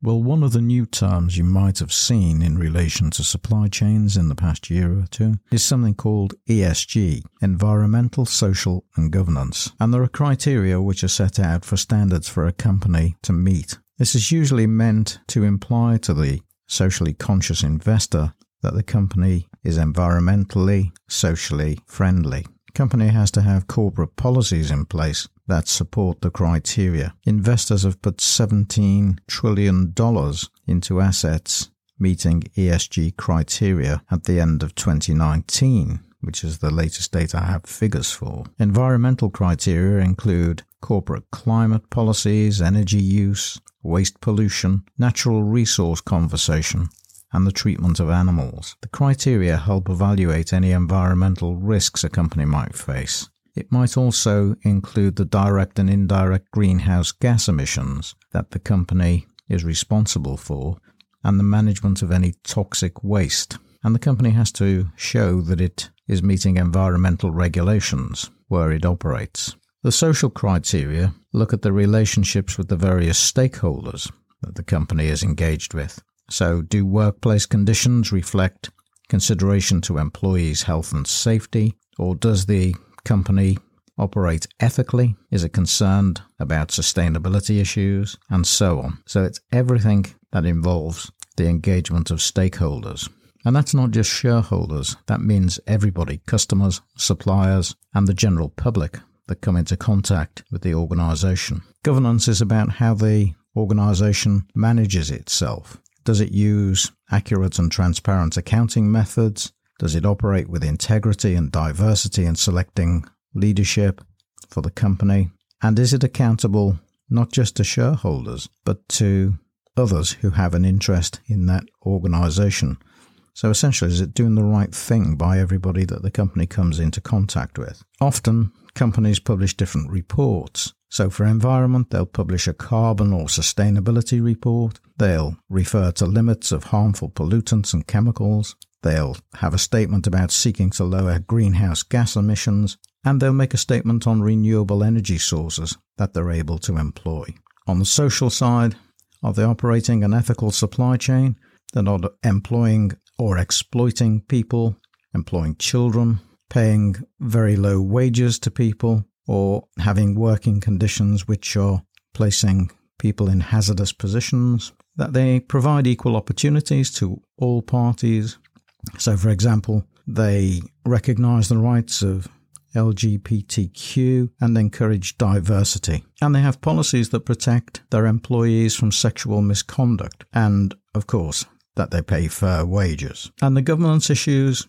Well, one of the new terms you might have seen in relation to supply chains in the past year or two is something called ESG, environmental, social and governance. And there are criteria which are set out for standards for a company to meet. This is usually meant to imply to the socially conscious investor that the company is environmentally, socially friendly. Company has to have corporate policies in place that support the criteria. Investors have put $17 trillion into assets meeting ESG criteria at the end of 2019, which is the latest data I have figures for. Environmental criteria include corporate climate policies, energy use, waste pollution, natural resource conservation, and the treatment of animals. The criteria help evaluate any environmental risks a company might face. It might also include the direct and indirect greenhouse gas emissions that the company is responsible for and the management of any toxic waste. And the company has to show that it is meeting environmental regulations where it operates. The social criteria look at the relationships with the various stakeholders that the company is engaged with. So, do workplace conditions reflect consideration to employees' health and safety, or does the company operate ethically? Is it concerned about sustainability issues? And so on. So it's everything that involves the engagement of stakeholders. And that's not just shareholders, that means everybody customers, suppliers, and the general public that come into contact with the organization. Governance is about how the organization manages itself. Does it use accurate and transparent accounting methods? Does it operate with integrity and diversity in selecting leadership for the company? And is it accountable not just to shareholders, but to others who have an interest in that organization? So essentially, is it doing the right thing by everybody that the company comes into contact with? Often, companies publish different reports. So for environment, they'll publish a carbon or sustainability report. They'll refer to limits of harmful pollutants and chemicals. They'll have a statement about seeking to lower greenhouse gas emissions, and they'll make a statement on renewable energy sources that they're able to employ. On the social side, are they operating an ethical supply chain? They're not employing or exploiting people, employing children, paying very low wages to people, or having working conditions which are placing people in hazardous positions, that they provide equal opportunities to all parties, so, for example, they recognize the rights of LGBTQ and encourage diversity. And they have policies that protect their employees from sexual misconduct. And, of course, that they pay fair wages. And the governance issues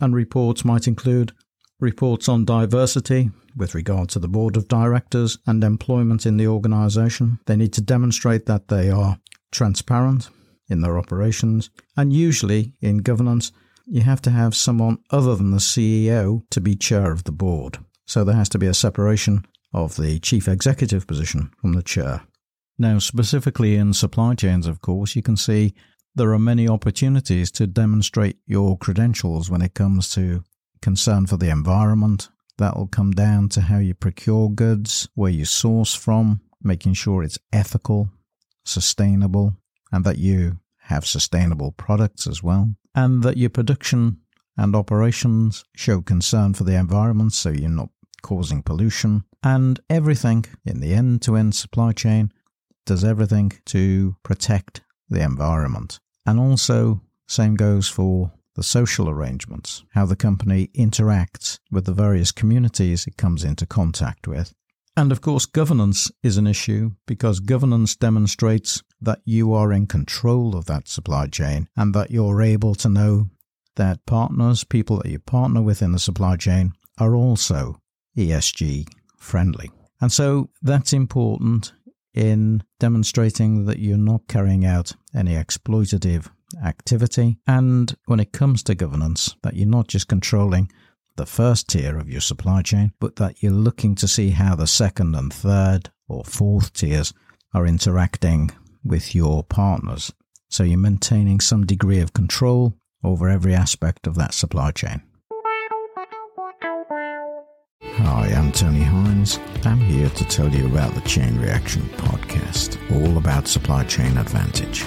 and reports might include reports on diversity with regard to the board of directors and employment in the organization. They need to demonstrate that they are transparent in their operations. And usually in governance, you have to have someone other than the CEO to be chair of the board. So there has to be a separation of the chief executive position from the chair. Now, specifically in supply chains, of course, you can see there are many opportunities to demonstrate your credentials when it comes to concern for the environment. That will come down to how you procure goods, where you source from, making sure it's ethical, sustainable, and that you have sustainable products as well, and that your production and operations show concern for the environment so you're not causing pollution, and everything in the end to end supply chain does everything to protect the environment. And also, same goes for the social arrangements, how the company interacts with the various communities it comes into contact with. And of course, governance is an issue because governance demonstrates that you are in control of that supply chain and that you're able to know that partners, people that you partner with in the supply chain, are also ESG friendly. And so that's important in demonstrating that you're not carrying out any exploitative activity. And when it comes to governance, that you're not just controlling the first tier of your supply chain, but that you're looking to see how the second and third or fourth tiers are interacting with your partners. So you're maintaining some degree of control over every aspect of that supply chain. Hi, I'm Tony Hines. I'm here to tell you about the Chain Reaction podcast all about supply chain advantage.